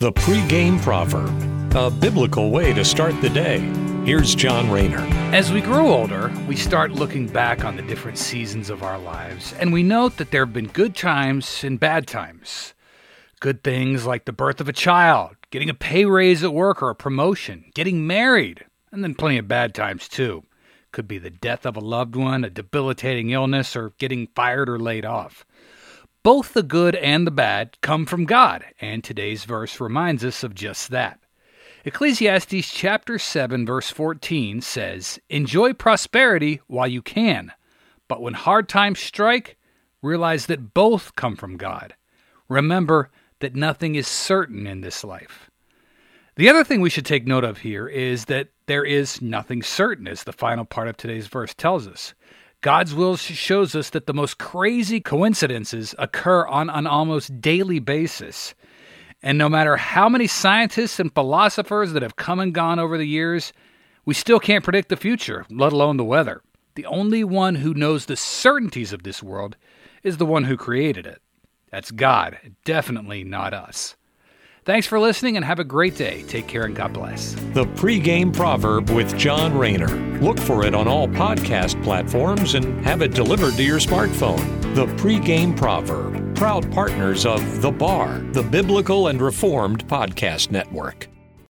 The pregame proverb, a biblical way to start the day. Here's John Rayner. As we grow older, we start looking back on the different seasons of our lives, and we note that there have been good times and bad times. Good things like the birth of a child, getting a pay raise at work or a promotion, getting married, and then plenty of bad times too. Could be the death of a loved one, a debilitating illness, or getting fired or laid off. Both the good and the bad come from God, and today's verse reminds us of just that. Ecclesiastes chapter 7 verse 14 says, "Enjoy prosperity while you can, but when hard times strike, realize that both come from God. Remember that nothing is certain in this life." The other thing we should take note of here is that there is nothing certain, as the final part of today's verse tells us. God's will shows us that the most crazy coincidences occur on an almost daily basis. And no matter how many scientists and philosophers that have come and gone over the years, we still can't predict the future, let alone the weather. The only one who knows the certainties of this world is the one who created it. That's God, definitely not us. Thanks for listening and have a great day. Take care and God bless. The pregame proverb with John Rayner. Look for it on all podcast platforms and have it delivered to your smartphone. The pregame proverb, proud partners of The Bar, the Biblical and Reformed Podcast Network.